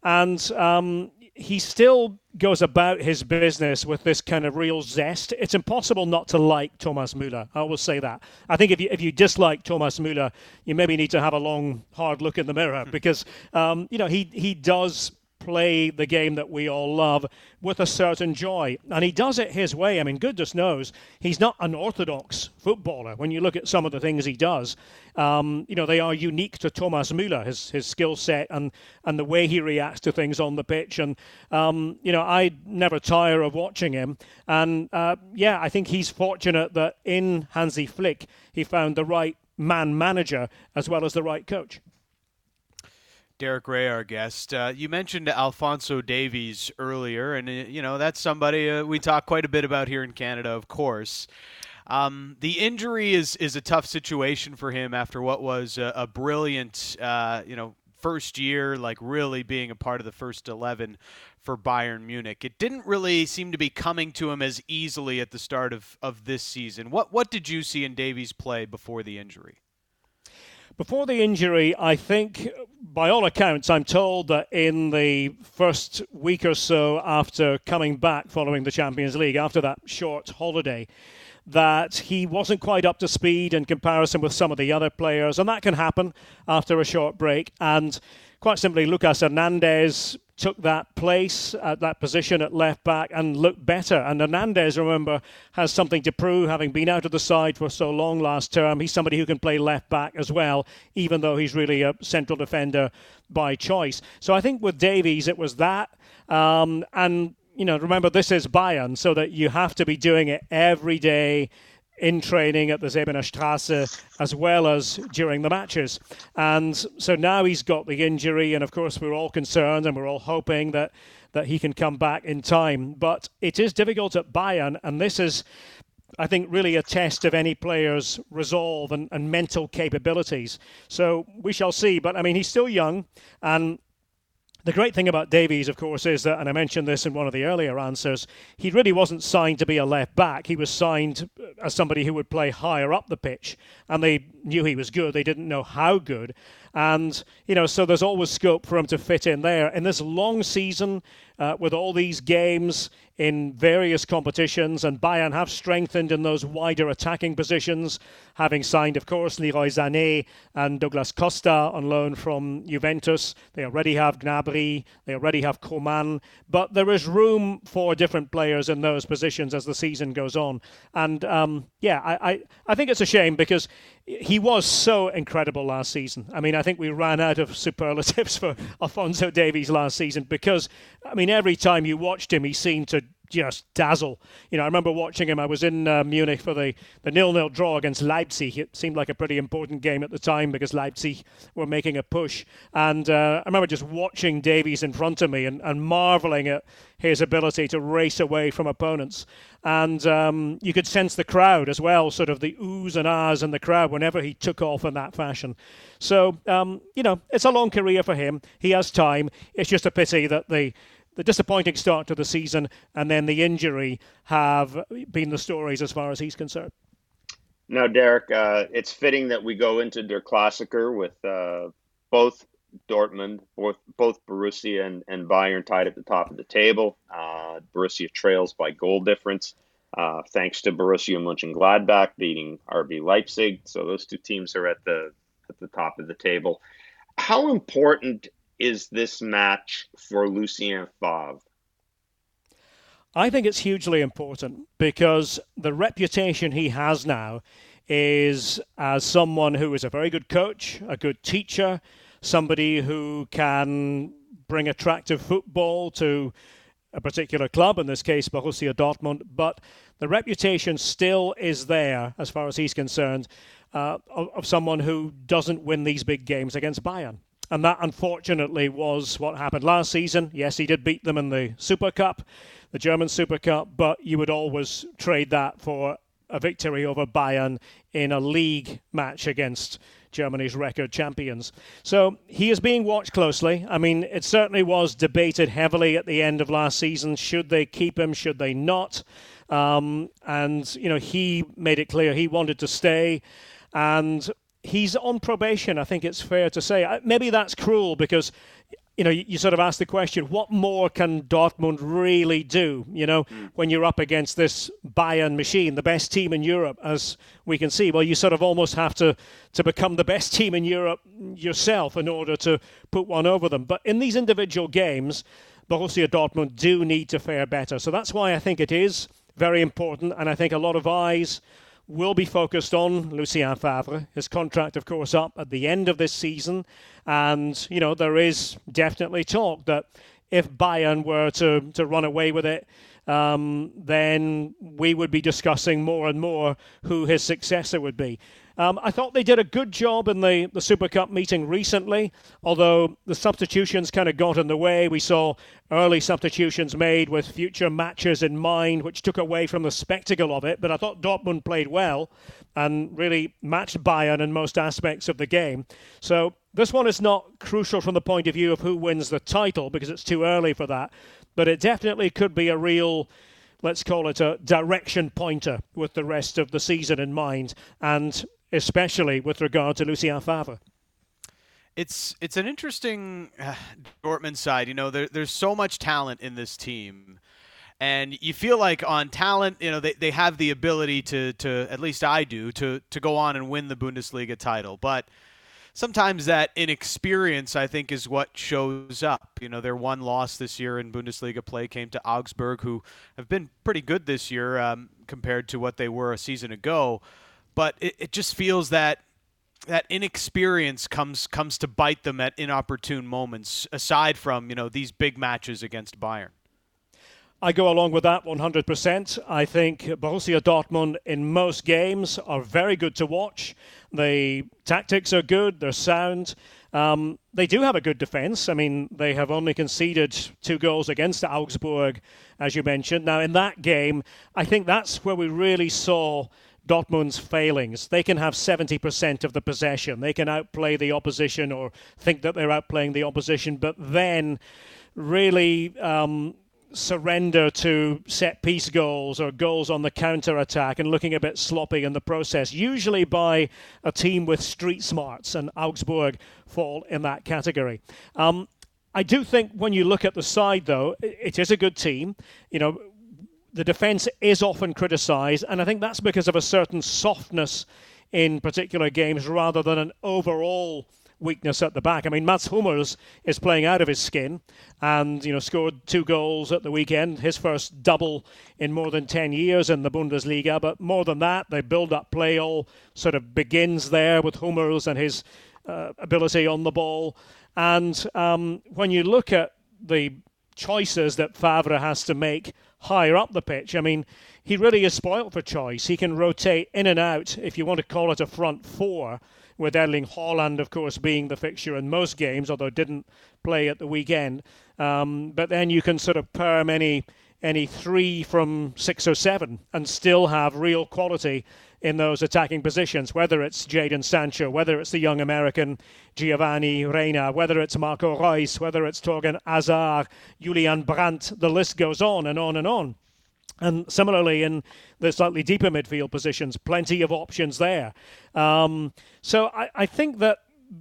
And um, he still goes about his business with this kind of real zest. It's impossible not to like Thomas Müller. I will say that. I think if you if you dislike Thomas Müller, you maybe need to have a long, hard look in the mirror because um, you know he he does play the game that we all love with a certain joy. And he does it his way. I mean, goodness knows, he's not an orthodox footballer. When you look at some of the things he does, um, you know, they are unique to Thomas Müller, his, his skill set and, and the way he reacts to things on the pitch. And, um, you know, I never tire of watching him. And, uh, yeah, I think he's fortunate that in Hansi Flick, he found the right man manager as well as the right coach. Derek Ray, our guest. Uh, you mentioned Alphonso Davies earlier, and uh, you know that's somebody uh, we talk quite a bit about here in Canada, of course. Um, the injury is is a tough situation for him after what was a, a brilliant, uh, you know, first year, like really being a part of the first eleven for Bayern Munich. It didn't really seem to be coming to him as easily at the start of, of this season. What what did you see in Davies' play before the injury? Before the injury, I think, by all accounts, I'm told that in the first week or so after coming back following the Champions League, after that short holiday, that he wasn't quite up to speed in comparison with some of the other players, and that can happen after a short break. And quite simply, Lucas Hernandez took that place at that position at left back and looked better. And Hernandez, remember, has something to prove, having been out of the side for so long last term. He's somebody who can play left back as well, even though he's really a central defender by choice. So I think with Davies, it was that. Um, and, you know, remember, this is Bayern, so that you have to be doing it every day in training at the Straße as well as during the matches. And so now he's got the injury, and of course, we're all concerned and we're all hoping that, that he can come back in time. But it is difficult at Bayern, and this is. I think really a test of any player's resolve and, and mental capabilities. So we shall see. But I mean, he's still young, and the great thing about Davies, of course, is that, and I mentioned this in one of the earlier answers, he really wasn't signed to be a left back. He was signed uh, as somebody who would play higher up the pitch. And they knew he was good. They didn't know how good. And, you know, so there's always scope for him to fit in there. In this long season, uh, with all these games in various competitions, and Bayern have strengthened in those wider attacking positions, having signed, of course, Leroy Sané and Douglas Costa on loan from Juventus. They already have Gnabry, they already have Coman, but there is room for different players in those positions as the season goes on. And um, yeah, I, I, I think it's a shame because he was so incredible last season. I mean, I think we ran out of superlatives for Alphonso Davies last season because, I mean, every time you watched him, he seemed to just dazzle. You know, I remember watching him. I was in uh, Munich for the, the nil-nil draw against Leipzig. It seemed like a pretty important game at the time because Leipzig were making a push. And uh, I remember just watching Davies in front of me and, and marveling at his ability to race away from opponents. And um, you could sense the crowd as well, sort of the oohs and ahs in the crowd whenever he took off in that fashion. So, um, you know, it's a long career for him. He has time. It's just a pity that the the disappointing start to the season and then the injury have been the stories as far as he's concerned. Now, Derek, uh, it's fitting that we go into Der Klassiker with uh, both Dortmund, both both Borussia and, and Bayern tied at the top of the table. Uh, Borussia trails by goal difference, uh, thanks to Borussia Mönchengladbach beating RB Leipzig. So those two teams are at the at the top of the table. How important is this match for Lucien Favre? I think it's hugely important because the reputation he has now is as someone who is a very good coach, a good teacher, somebody who can bring attractive football to a particular club, in this case Borussia Dortmund, but the reputation still is there, as far as he's concerned, uh, of, of someone who doesn't win these big games against Bayern. And that, unfortunately, was what happened last season. Yes, he did beat them in the Super Cup, the German Super Cup, but you would always trade that for a victory over Bayern in a league match against Germany's record champions. So he is being watched closely. I mean, it certainly was debated heavily at the end of last season. Should they keep him? Should they not? Um, and, you know, he made it clear he wanted to stay. And he's on probation. I think it's fair to say. Uh, maybe that's cruel because you know, you, sort of ask the question, what more can Dortmund really do? You know, mm. when you're up against this Bayern machine, the best team in Europe, as we can see. Well, you sort of almost have to to become the best team in Europe yourself in order to put one over them. But in these individual games, Borussia Dortmund do need to fare better. So that's why I think it is very important, and I think a lot of eyes will be focused on Lucien Favre. His contract, of course, up at the end of this season. And, you know, there is definitely talk that if Bayern were to, to run away with it, um, then we would be discussing more and more who his successor would be. Um, I thought they did a good job in the, the Super Cup meeting recently, although the substitutions kind of got in the way. We saw early substitutions made with future matches in mind, which took away from the spectacle of it. But I thought Dortmund played well and really matched Bayern in most aspects of the game. So this one is not crucial from the point of view of who wins the title because it's too early for that. But it definitely could be a real let's call it a direction pointer with the rest of the season in mind. And especially with regard to Lucien Favre. It's it's an interesting uh, Dortmund side. You know, there, there's so much talent in this team, and you feel like on talent, you know, they, they have the ability to to at least I do to to go on and win the Bundesliga title, but sometimes that inexperience, I think, is what shows up. You know, their one loss this year in Bundesliga play came to Augsburg, who have been pretty good this year um, compared to what they were a season ago but it, it just feels that that inexperience comes comes to bite them at inopportune moments. Aside from you know these big matches against Bayern. I go along with that 100%. I think Borussia Dortmund in most games are very good to watch. The tactics are good, they're sound. Um, they do have a good defence. I mean, they have only conceded two goals against Augsburg, as you mentioned. Now, in that game, I think that's where we really saw Dortmund's failings. They can have 70% of the possession. They can outplay the opposition or think that they're outplaying the opposition, but then really um, surrender to set piece goals or goals on the counter attack and looking a bit sloppy in the process, usually by a team with street smarts, and Augsburg fall in that category. Um, I do think when you look at the side, though, it is a good team. You know, the defence is often criticised, and I think that's because of a certain softness in particular games rather than an overall weakness at the back. I mean, Mats Hummels is playing out of his skin and, you know, scored two goals at the weekend, his first double in more than 10 years in the Bundesliga. But more than that, the build up play all sort of begins there with Hummels and his uh, ability on the ball. And um, when you look at the choices that Favre has to make higher up the pitch. I mean, he really is spoilt for choice. He can rotate in and out, if you want to call it a front four, with Erling Haaland, of course, being the fixture in most games, although didn't play at the weekend. Um, but then you can sort of perm any any three from six or seven and still have real quality in those attacking positions, whether it's Jadon Sancho, whether it's the young American Giovanni Reyna, whether it's Marco Reus, whether it's Thorgan Hazard, Julian Brandt, the list goes on and on and on. And similarly, in the slightly deeper midfield positions, plenty of options there. Um, so I, I think that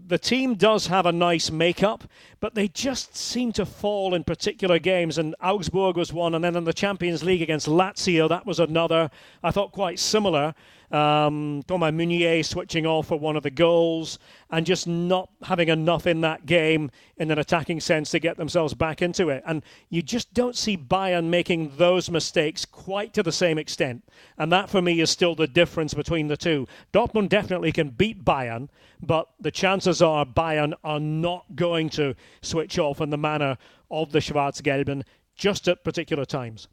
the team does have a nice makeup, but they just seem to fall in particular games. And Augsburg was one, and then in the Champions League against Lazio, that was another. I thought quite similar. Um, Thomas Meunier switching off for one of the goals and just not having enough in that game in an attacking sense to get themselves back into it. And you just don't see Bayern making those mistakes quite to the same extent. And that for me is still the difference between the two. Dortmund definitely can beat Bayern, but the chances are Bayern are not going to switch off in the manner of the Schwarzgelben just at particular times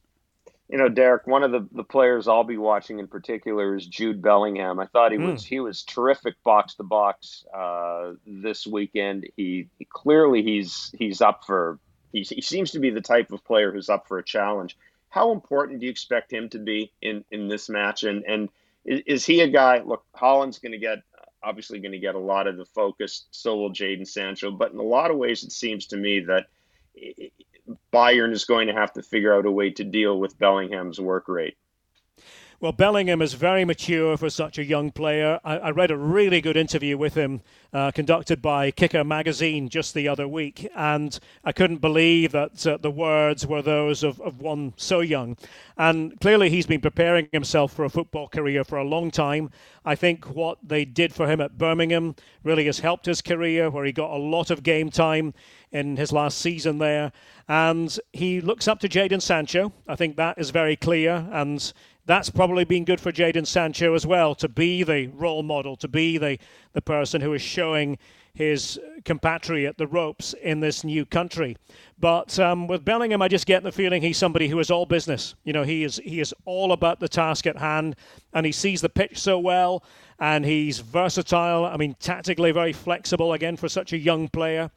you know, Derek, one of the, the players I'll be watching in particular is Jude Bellingham. I thought he mm. was he was terrific box to box uh, this weekend. He, he, clearly he's he's up for he, he seems to be the type of player who's up for a challenge. How important do you expect him to be in, in this match? And and is, is he a guy? Look, Haaland's going to get obviously going to get a lot of the focus. So will Jadon Sancho. But in a lot of ways, it seems to me that eh, eh, Bayern is going to have to figure out a way to deal with Bellingham's work rate. Well, Bellingham is very mature for such a young player. I, I read a really good interview with him uh, conducted by Kicker magazine just the other week, and I couldn't believe that uh, the words were those of, of one so young. And clearly, he's been preparing himself for a football career for a long time. I think what they did for him at Birmingham really has helped his career, where he got a lot of game time in his last season there. And he looks up to Jadon Sancho. I think that is very clear. And that's probably been good for Jadon Sancho as well to be the role model, to be the, the person who is showing his compatriot the ropes in this new country. But um, with Bellingham, I just get the feeling he's somebody who is all business. You know, he is he is all about the task at hand, and he sees the pitch so well, and he's versatile. I mean, tactically very flexible again for such a young player.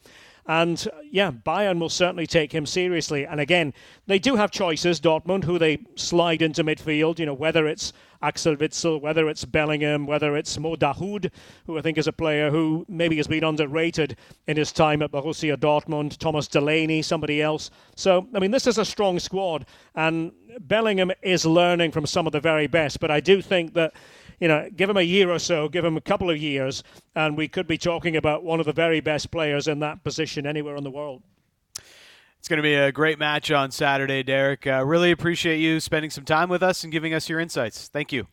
And uh, yeah, Bayern will certainly take him seriously. And again, they do have choices, Dortmund, who they slide into midfield, you know, whether it's Axel Witsel, whether it's Bellingham, whether it's Mo Dahoud, who I think is a player who maybe has been underrated in his time at Borussia Dortmund, Thomas Delaney, somebody else. So, I mean, this is a strong squad, and Bellingham is learning from some of the very best. But I do think that you know, give him a year or so, give him a couple of years, and we could be talking about one of the very best players in that position anywhere in the world. It's going to be a great match on Saturday, Derek. Uh, really appreciate you spending some time with us and giving us your insights. Thank you.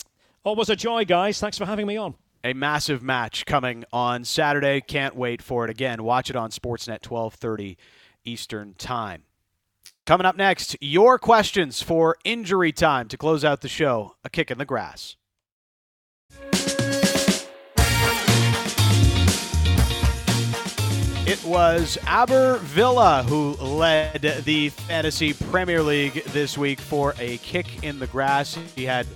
Always a joy, guys. Thanks for having me on. A massive match coming on Saturday. Can't wait for it again. Watch it on Sportsnet 1230 Eastern Time. Coming up next, your questions for injury time to close out the show. A kick in the grass. It was Aber Villa who led the Fantasy Premier League this week for a kick in the grass. He had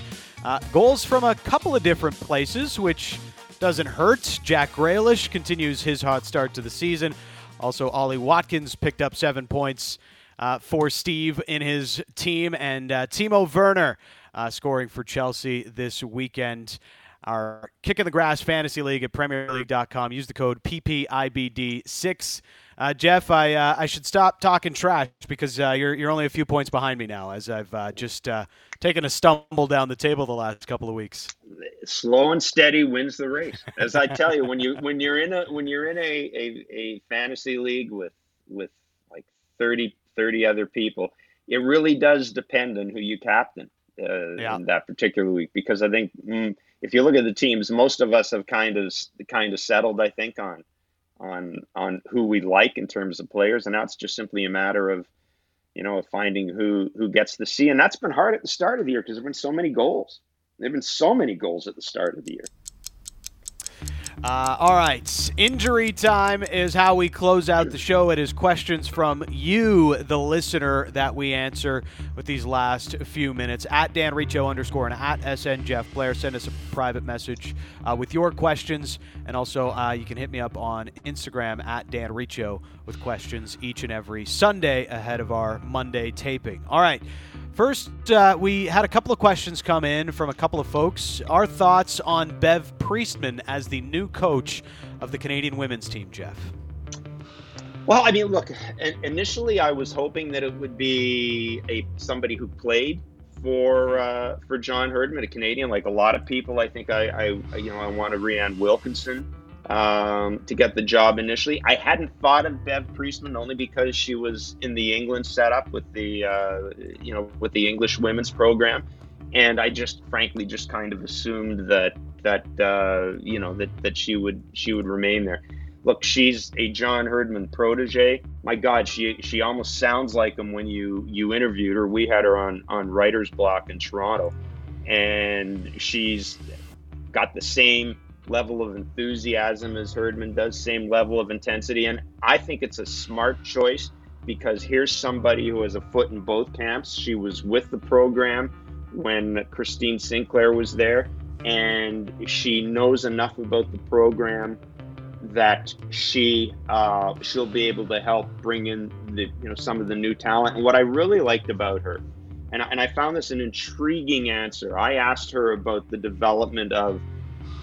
uh, goals from a couple of different places, which doesn't hurt. Jack Grealish continues his hot start to the season. Also, Ollie Watkins picked up seven points uh, for Steve in his team, and uh, Timo Werner uh, scoring for Chelsea this weekend our Kick in the Grass Fantasy League at PremierLeague.com. Use the code PPIBD6. Uh, Jeff, I uh, I should stop talking trash because uh, you're you're only a few points behind me now, as I've uh, just uh, taken a stumble down the table the last couple of weeks. Slow and steady wins the race. As I tell you, when you when you're in a when you're in a, a, a fantasy league with with like 30, 30 other people, it really does depend on who you captain uh, yeah. in that particular week because I think. Mm, if you look at the teams, most of us have kind of kind of settled, I think, on on on who we like in terms of players, and now it's just simply a matter of you know finding who who gets the C, and that's been hard at the start of the year because there've been so many goals. There've been so many goals at the start of the year. Uh, all right. Injury time is how we close out the show. It is questions from you, the listener, that we answer with these last few minutes. At Dan Riccio underscore and at SN Jeff Blair. Send us a private message uh, with your questions. And also, uh, you can hit me up on Instagram at Dan Riccio with questions each and every Sunday ahead of our Monday taping. All right. First, uh, we had a couple of questions come in from a couple of folks. Our thoughts on Bev Priestman as the new coach of the Canadian women's team, Jeff. Well, I mean, look. Initially, I was hoping that it would be a somebody who played for uh, for John Herdman, a Canadian. Like a lot of people, I think I, I you know I wanted Rhian Wilkinson um, to get the job initially. I hadn't thought of Bev Priestman only because she was in the England setup with the uh, you know with the English women's program, and I just frankly just kind of assumed that that uh, you know that that she would she would remain there. Look, she's a John Herdman protege. My God, she she almost sounds like him when you you interviewed her. We had her on on Writer's Block in Toronto, and she's got the same level of enthusiasm as Herdman does, same level of intensity. And I think it's a smart choice because here's somebody who has a foot in both camps. She was with the program when Christine Sinclair was there, and she knows enough about the program that she uh, she'll be able to help bring in the you know some of the new talent. And what I really liked about her, and I, and I found this an intriguing answer. I asked her about the development of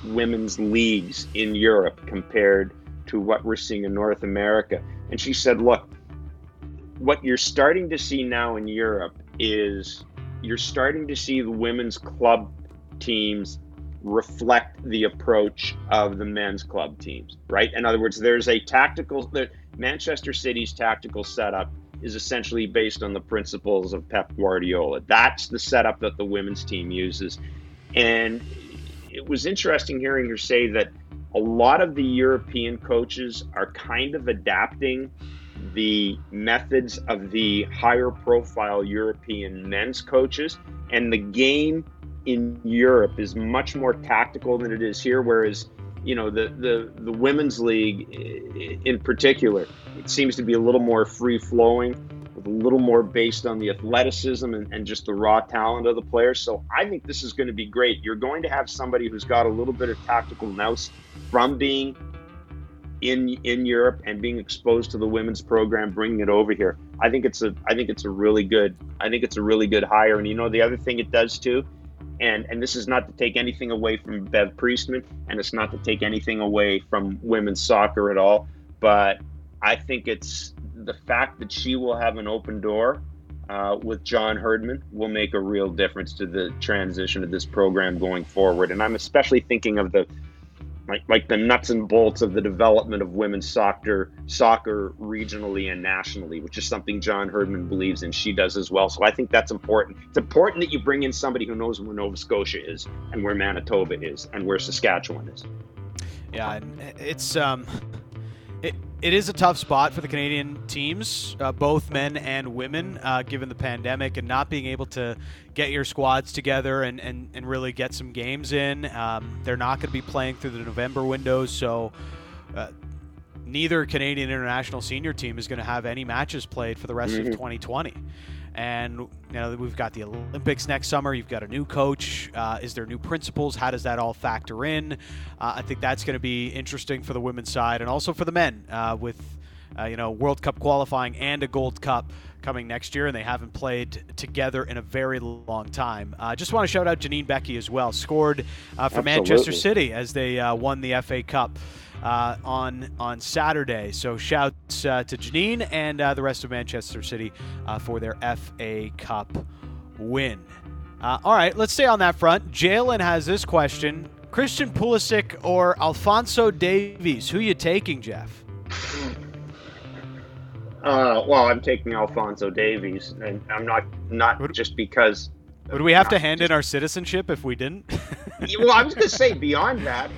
women's leagues in Europe compared to what we're seeing in North America. And she said, look, what you're starting to see now in Europe is you're starting to see the women's club teams reflect the approach of the men's club teams, right? In other words, there's a tactical, the Manchester City's tactical setup is essentially based on the principles of Pep Guardiola. That's the setup that the women's team uses. And it was interesting hearing her say that a lot of the European coaches are kind of adapting the methods of the higher profile European men's coaches. And the game in Europe is much more tactical than it is here, whereas you know the, the the women's league in particular it seems to be a little more free flowing a little more based on the athleticism and, and, just the raw talent of the players. So I think this is going to be great. You're going to have somebody who's got a little bit of tactical nous from being in in Europe and being exposed to the women's program, bringing it over here. I think it's a I think it's a really good I think it's a really good hire. And you know the other thing it does too, and and this is not to take anything away from Bev Priestman, and it's not to take anything away from women's soccer at all, but I think it's the fact that she will have an open door uh, with John Herdman will make a real difference to the transition of this program going forward. And I'm especially thinking of the like, like the nuts and bolts of the development of women's soccer soccer regionally and nationally, which is something John Herdman believes in. She does as well. So I think that's important. It's important that you bring in somebody who knows where Nova Scotia is and where Manitoba is and where Saskatchewan is. Yeah, it's um it, it is a tough spot for the Canadian teams, uh, both men and women, uh, given the pandemic and not being able to get your squads together and, and, and really get some games in. Um, they're not going to be playing through the November windows, so uh, neither Canadian international senior team is going to have any matches played for the rest mm-hmm. of 2020. And you know we've got the Olympics next summer. You've got a new coach. Uh, is there new principles? How does that all factor in? Uh, I think that's going to be interesting for the women's side and also for the men uh, with uh, you know World Cup qualifying and a Gold Cup coming next year, and they haven't played together in a very long time. I uh, just want to shout out Janine Beckie as well. Scored uh, for Absolutely. Manchester City as they uh, won the FA Cup uh, on on Saturday. So shouts uh, to Janine and uh, the rest of Manchester City uh, for their FA Cup win. Uh, all right, let's stay on that front. Jalen has this question: Christian Pulisic or Alphonso Davies? Who you taking, Jeff? Uh, well, I'm taking Alphonso Davies, and I'm not not just because. Would we have to hand in our citizenship if we didn't? well, I was going to say beyond that,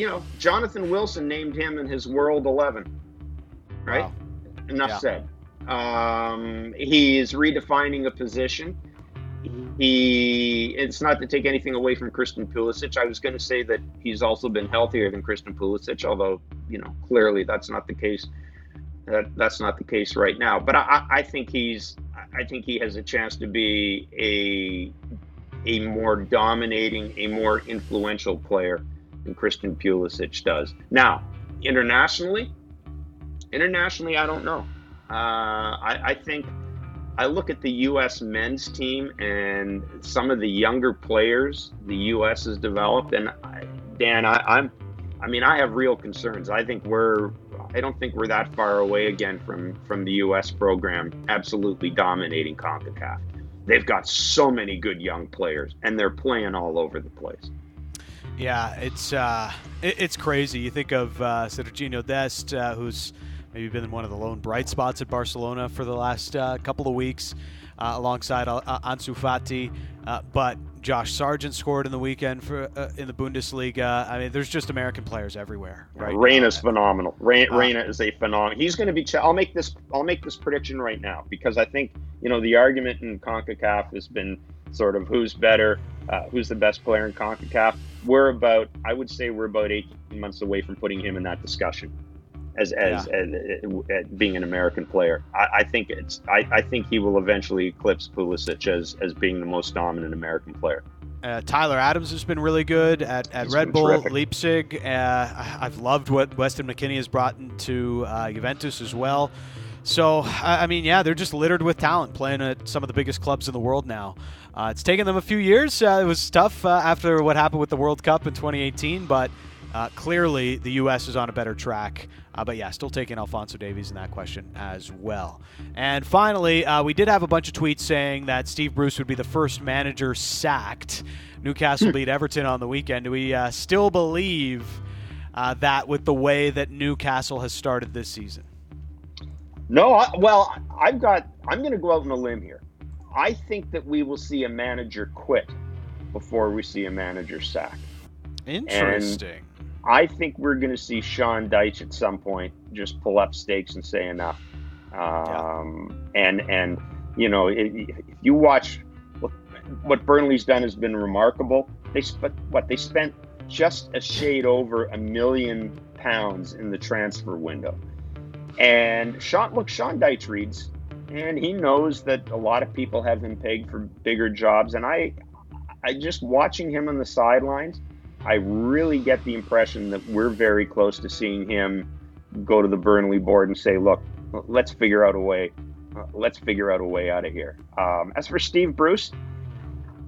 you know, Jonathan Wilson named him in his World 11. Right? Wow. Enough yeah. said. Um, he is redefining a position. He it's not to take anything away from Christian Pulisic. I was going to say that he's also been healthier than Christian Pulisic, although you know clearly that's not the case. That that's not the case right now. But I, I think he's I think he has a chance to be a a more dominating, a more influential player than Christian Pulisic does. Now, internationally, internationally, I don't know. Uh, I, I think I look at the U.S. men's team and some of the younger players the U.S. has developed, and I, Dan, I, am I mean, I have real concerns. I think we're, I don't think we're that far away again from from the U.S. program absolutely dominating Concacaf. They've got so many good young players, and they're playing all over the place. Yeah, it's uh, it, it's crazy. You think of uh, Sergiño Dest, uh, who's maybe been one of the lone bright spots at Barcelona for the last uh, couple of weeks, uh, alongside uh, Ansu Fati. Uh, but Josh Sargent scored in the weekend for uh, in the Bundesliga. I mean, there's just American players everywhere. Right? is phenomenal. Reyna, uh, is a phenomenal. He's going to be. Ch- I'll make this. I'll make this prediction right now because I think you know the argument in Concacaf has been sort of who's better, uh, who's the best player in Concacaf. We're about. I would say we're about 18 months away from putting him in that discussion as as, yeah. as, as, as, being an American player. I, I think it's I, I, think he will eventually eclipse Pulisic as as being the most dominant American player. Uh, Tyler Adams has been really good at, at Red Bull terrific. Leipzig. Uh, I've loved what Weston McKennie has brought into uh, Juventus as well. So I mean, yeah, they're just littered with talent, playing at some of the biggest clubs in the world now. Uh, it's taken them a few years. Uh, it was tough uh, after what happened with the World Cup in 2018, but uh, clearly, the U.S. is on a better track. Uh, but yeah, still taking Alphonso Davies in that question as well. And finally, uh, we did have a bunch of tweets saying that Steve Bruce would be the first manager sacked. Newcastle hmm. beat Everton on the weekend. Do we uh, still believe uh, that with the way that Newcastle has started this season? No, I, well, I've got. I'm going to go out on a limb here. I think that we will see a manager quit before we see a manager sack. Interesting. I think we're going to see Sean Dyche at some point just pull up stakes and say enough. Um, yeah. And and you know, if you watch what Burnley's done has been remarkable. They spent what they spent just a shade over a million pounds in the transfer window. And Sean, look, Sean Dyche reads, and he knows that a lot of people have him pegged for bigger jobs. And I, I just watching him on the sidelines I really get the impression that we're very close to seeing him go to the Burnley board and say, "Look, let's figure out a way. Let's figure out a way out of here." Um, as for Steve Bruce,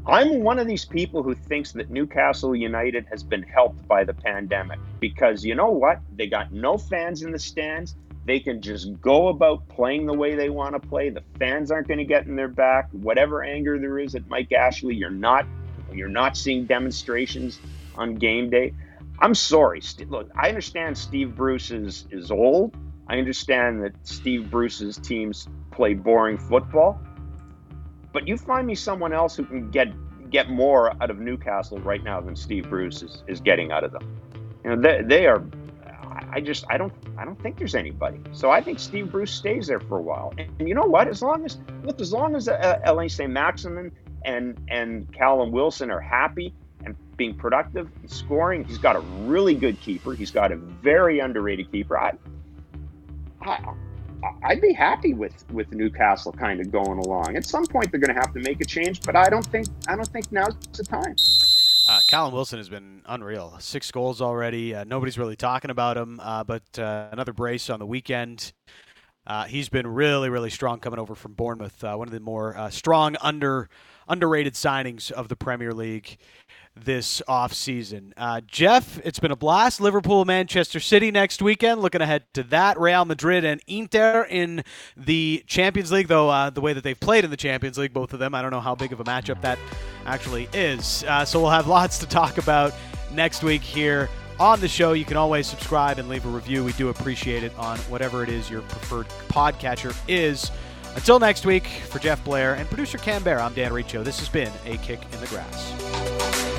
I'm one of these people who thinks that Newcastle United has been helped by the pandemic because you know what? They got no fans in the stands. They can just go about playing the way they want to play. The fans aren't going to get in their back. Whatever anger there is at Mike Ashley, you're not you're not seeing demonstrations on game day. I'm sorry. Look, I understand Steve Bruce is, is old. I understand that Steve Bruce's teams play boring football. But you find me someone else who can get get more out of Newcastle right now than Steve Bruce is, is getting out of them. You know, they, they are I just I don't I don't think there's anybody. So I think Steve Bruce stays there for a while. And, you know what? As long as look, as long as uh, Alain Saint-Maximin and and Callum Wilson are happy and being productive and scoring. He's got a really good keeper. He's got a very underrated keeper. I, I I'd be happy with with Newcastle kind of going along. At some point, they're going to have to make a change, but I don't think I don't think now's the time. Uh, Callum Wilson has been unreal. Six goals already. Uh, nobody's really talking about him, uh, but uh, another brace on the weekend. Uh, he's been really, really strong coming over from Bournemouth. Uh, one of the more strong under underrated signings of the Premier League this offseason. Uh, Jeff, it's been a blast. Liverpool, Manchester City next weekend. Looking ahead to that. Real Madrid and Inter in the Champions League, though uh, the way that they've played in the Champions League, both of them, I don't know how big of a matchup that actually is. Uh, so we'll have lots to talk about next week here on the show. You can always subscribe and leave a review. We do appreciate it on whatever it is your preferred podcatcher is. Until next week, for Jeff Blair and producer Cam Bear, I'm Dan Riccio. This has been A Kick in the Grass.